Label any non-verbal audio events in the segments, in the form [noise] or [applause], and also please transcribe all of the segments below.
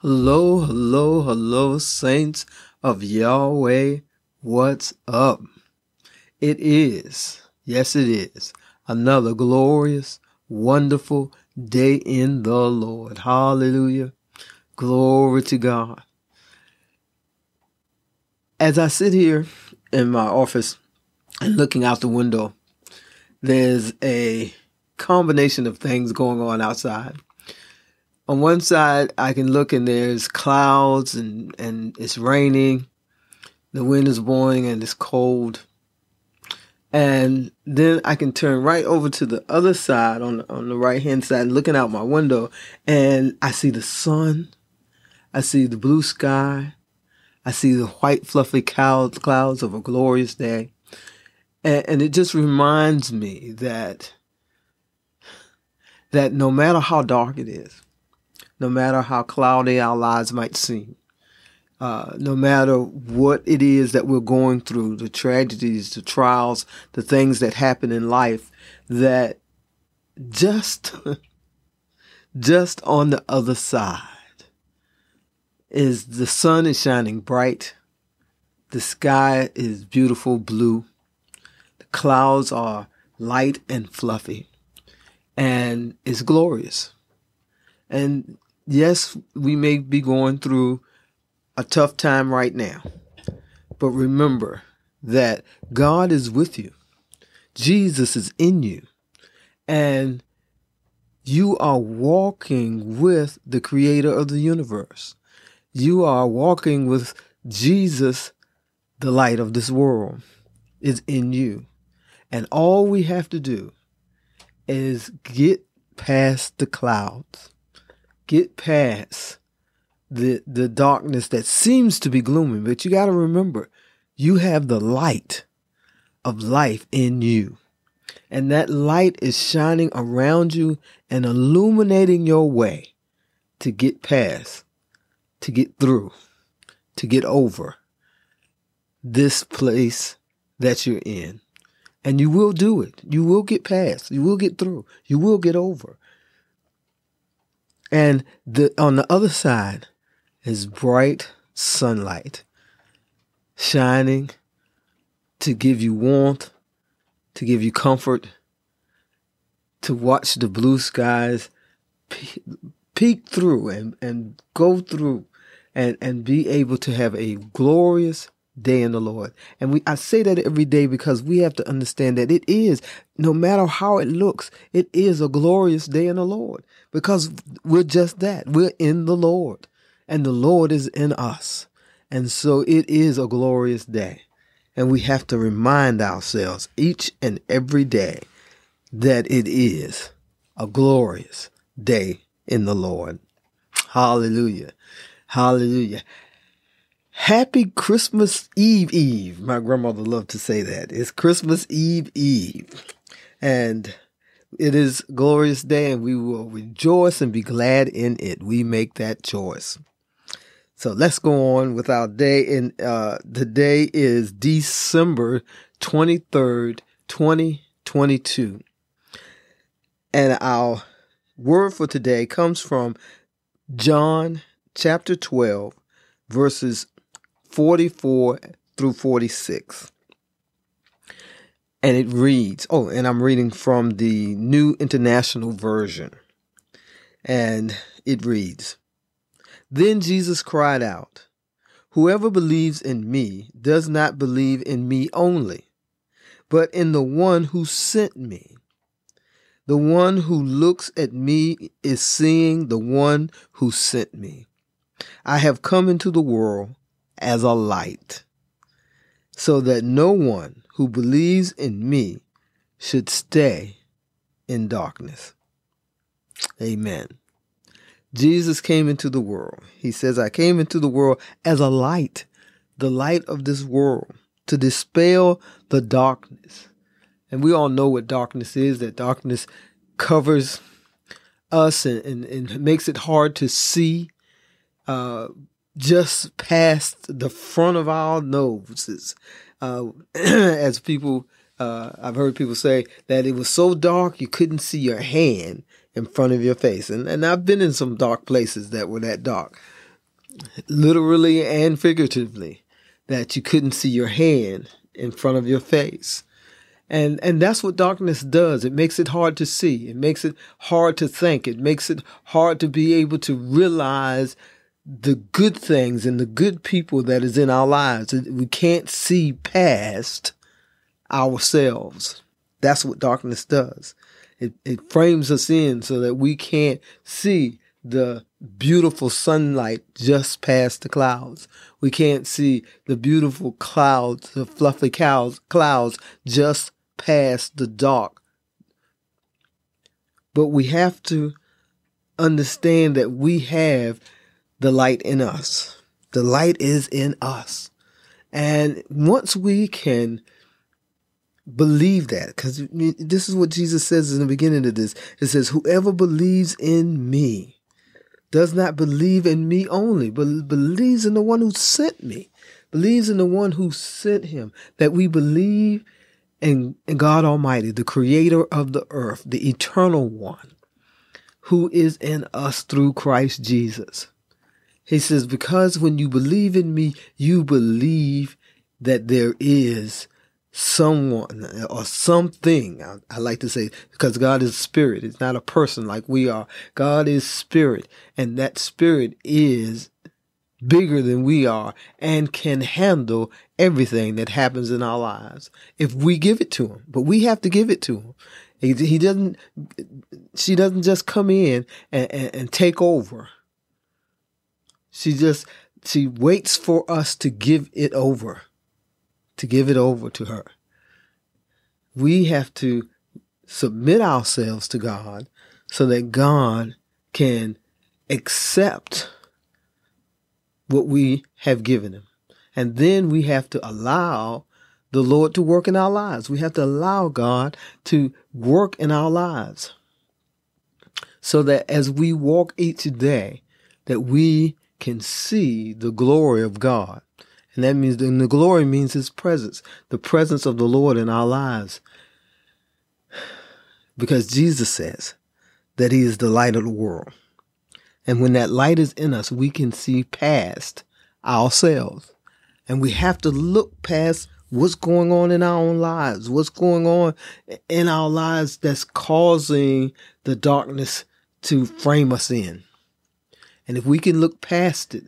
Hello, hello, hello, saints of Yahweh. What's up? It is, yes, it is, another glorious, wonderful day in the Lord. Hallelujah. Glory to God. As I sit here in my office and looking out the window, there's a combination of things going on outside on one side I can look and there's clouds and, and it's raining. The wind is blowing and it's cold. And then I can turn right over to the other side on the, on the right hand side, looking out my window, and I see the sun. I see the blue sky. I see the white fluffy clouds, clouds of a glorious day. And, and it just reminds me that that no matter how dark it is, no matter how cloudy our lives might seem. Uh, no matter what it is that we're going through, the tragedies, the trials, the things that happen in life, that just, [laughs] just on the other side is the sun is shining bright. The sky is beautiful blue. The clouds are light and fluffy and it's glorious. And yes, we may be going through a tough time right now, but remember that God is with you. Jesus is in you. And you are walking with the creator of the universe. You are walking with Jesus, the light of this world, is in you. And all we have to do is get past the clouds get past the the darkness that seems to be gloomy. But you got to remember, you have the light of life in you. And that light is shining around you and illuminating your way to get past, to get through, to get over this place that you're in. And you will do it. You will get past. You will get through. You will get over. And the on the other side is bright sunlight shining to give you warmth, to give you comfort, to watch the blue skies peek through and, and go through and, and be able to have a glorious day in the Lord. And we I say that every day because we have to understand that it is, no matter how it looks, it is a glorious day in the Lord. Because we're just that. We're in the Lord. And the Lord is in us. And so it is a glorious day. And we have to remind ourselves each and every day that it is a glorious day in the Lord. Hallelujah. Hallelujah. Happy Christmas Eve Eve. My grandmother loved to say that. It's Christmas Eve Eve. And it is glorious day and we will rejoice and be glad in it. We make that choice. So let's go on with our day. And uh, the day is December 23rd, 2022. And our word for today comes from John chapter 12, verses 44 through 46. And it reads, oh, and I'm reading from the New International Version. And it reads, Then Jesus cried out, Whoever believes in me does not believe in me only, but in the one who sent me. The one who looks at me is seeing the one who sent me. I have come into the world as a light, so that no one who believes in me should stay in darkness. Amen. Jesus came into the world. He says, I came into the world as a light, the light of this world, to dispel the darkness. And we all know what darkness is that darkness covers us and, and, and makes it hard to see. Uh, just past the front of our noses. Uh, [clears throat] as people, uh, I've heard people say that it was so dark you couldn't see your hand in front of your face. And, and I've been in some dark places that were that dark. literally and figuratively, that you couldn't see your hand in front of your face. And and that's what darkness does. It makes it hard to see. It makes it hard to think. It makes it hard to be able to realize the good things and the good people that is in our lives. We can't see past ourselves. That's what darkness does. It, it frames us in so that we can't see the beautiful sunlight just past the clouds. We can't see the beautiful clouds, the fluffy clouds, clouds just past the dark. But we have to understand that we have the light in us. The light is in us. And once we can believe that, because this is what Jesus says in the beginning of this it says, Whoever believes in me does not believe in me only, but believes in the one who sent me, believes in the one who sent him, that we believe in, in God Almighty, the creator of the earth, the eternal one, who is in us through Christ Jesus. He says, because when you believe in me, you believe that there is someone or something. I, I, like to say, because God is spirit. It's not a person like we are. God is spirit. And that spirit is bigger than we are and can handle everything that happens in our lives if we give it to him. But we have to give it to him. He, he doesn't, she doesn't just come in and, and, and take over. She just, she waits for us to give it over, to give it over to her. We have to submit ourselves to God so that God can accept what we have given him. And then we have to allow the Lord to work in our lives. We have to allow God to work in our lives so that as we walk each day, that we can see the glory of God. And that means, and the glory means His presence, the presence of the Lord in our lives. Because Jesus says that He is the light of the world. And when that light is in us, we can see past ourselves. And we have to look past what's going on in our own lives, what's going on in our lives that's causing the darkness to frame us in. And if we can look past it,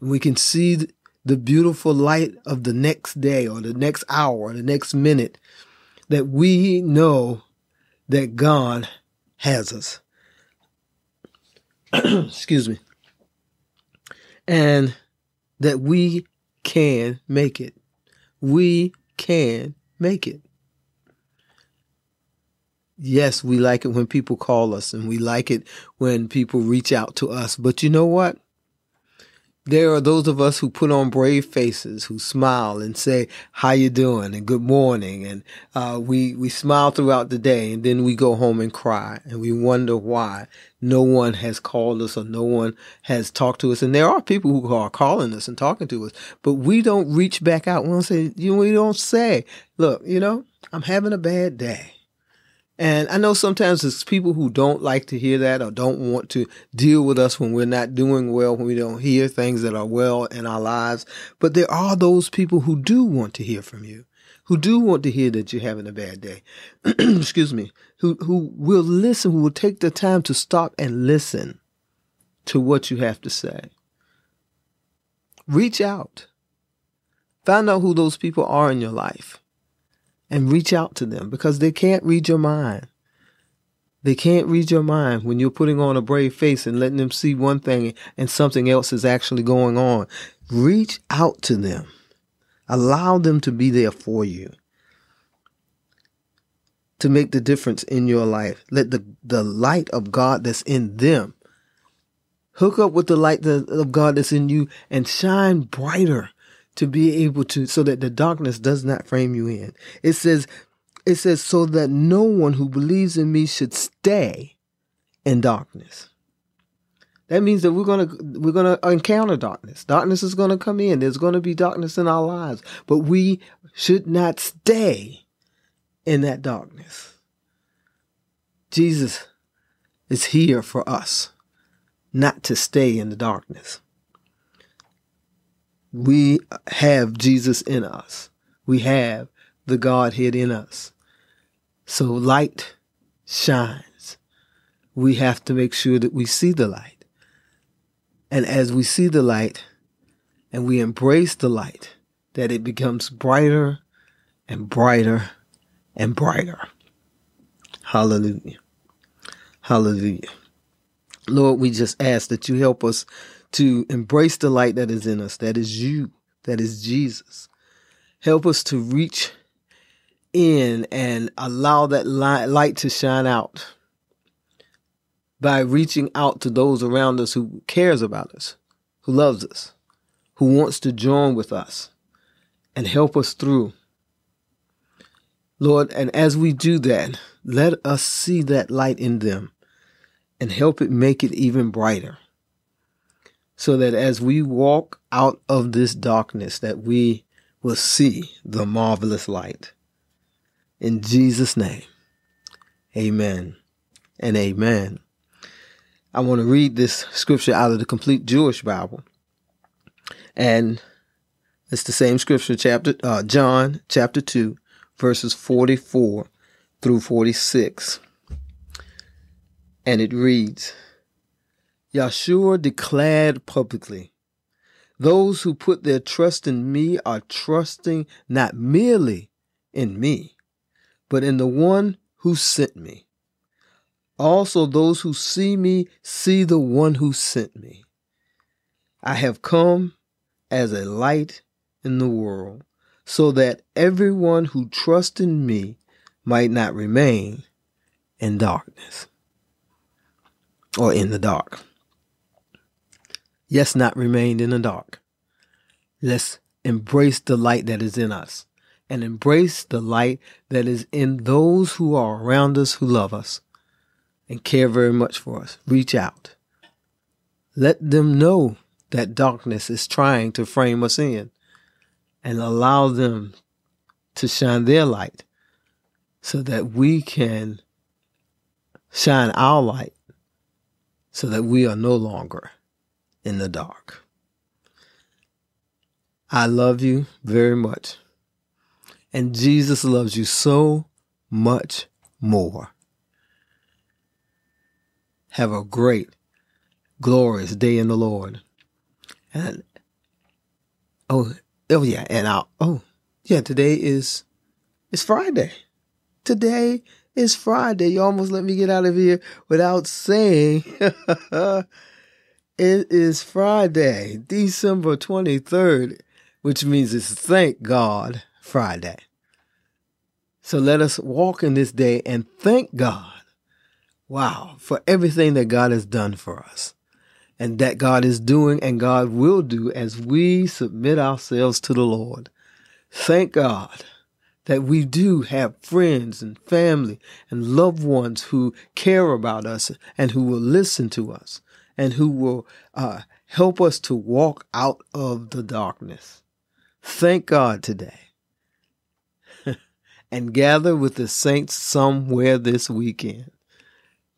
we can see the beautiful light of the next day or the next hour or the next minute, that we know that God has us. [clears throat] Excuse me. And that we can make it. We can make it. Yes, we like it when people call us and we like it when people reach out to us. But you know what? There are those of us who put on brave faces, who smile and say, how you doing? And good morning. And, uh, we, we smile throughout the day and then we go home and cry and we wonder why no one has called us or no one has talked to us. And there are people who are calling us and talking to us, but we don't reach back out. We don't say, you know, we don't say, look, you know, I'm having a bad day. And I know sometimes it's people who don't like to hear that or don't want to deal with us when we're not doing well, when we don't hear things that are well in our lives. But there are those people who do want to hear from you, who do want to hear that you're having a bad day. [clears throat] Excuse me. Who, who will listen, who will take the time to stop and listen to what you have to say. Reach out. Find out who those people are in your life and reach out to them because they can't read your mind. They can't read your mind when you're putting on a brave face and letting them see one thing and something else is actually going on. Reach out to them. Allow them to be there for you. To make the difference in your life. Let the, the light of God that's in them hook up with the light of God that's in you and shine brighter to be able to, so that the darkness does not frame you in. It says, it says, so that no one who believes in me should stay in darkness. That means that we're gonna we're gonna encounter darkness. Darkness is gonna come in. There's gonna be darkness in our lives, but we should not stay in that darkness. Jesus is here for us, not to stay in the darkness. We have Jesus in us. We have the Godhead in us. So light shines. We have to make sure that we see the light. And as we see the light and we embrace the light, that it becomes brighter and brighter and brighter. Hallelujah. Hallelujah. Lord, we just ask that you help us to embrace the light that is in us, that is you, that is Jesus. Help us to reach in and allow that light to shine out by reaching out to those around us who cares about us, who loves us, who wants to join with us and help us through. Lord, and as we do that, let us see that light in them and help it make it even brighter. So that as we walk out of this darkness that we will see the marvelous light. In jesus name amen and amen. I want to read this scripture out of the complete jewish bible. And it's the same scripture chapter uh, john chapter 2 verses 44 through 46 and it reads Yeshua declared publicly, Those who put their trust in me are trusting not merely in me, but in the one who sent me. Also, those who see me see the one who sent me. I have come as a light in the world, so that everyone who trusts in me might not remain in darkness or in the dark. Yes, not remain in the dark. Let's embrace the light that is in us and embrace the light that is in those who are around us who love us and care very much for us. Reach out. Let them know that darkness is trying to frame us in and allow them to shine their light so that we can shine our light so that we are no longer in the dark. I love you very much. And Jesus loves you so much more. Have a great, glorious day in the Lord. And oh, oh yeah, and I'll, oh yeah, today is it's Friday. Today it's Friday. You almost let me get out of here without saying [laughs] it is Friday, December 23rd, which means it's thank God Friday. So let us walk in this day and thank God. Wow, for everything that God has done for us and that God is doing and God will do as we submit ourselves to the Lord. Thank God that we do have friends and family and loved ones who care about us and who will listen to us and who will uh, help us to walk out of the darkness. Thank God today. [laughs] and gather with the saints somewhere this weekend.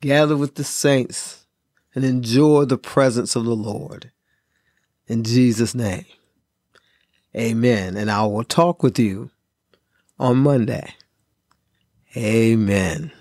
Gather with the saints and enjoy the presence of the Lord. In Jesus' name. Amen. And I will talk with you on Monday. Amen.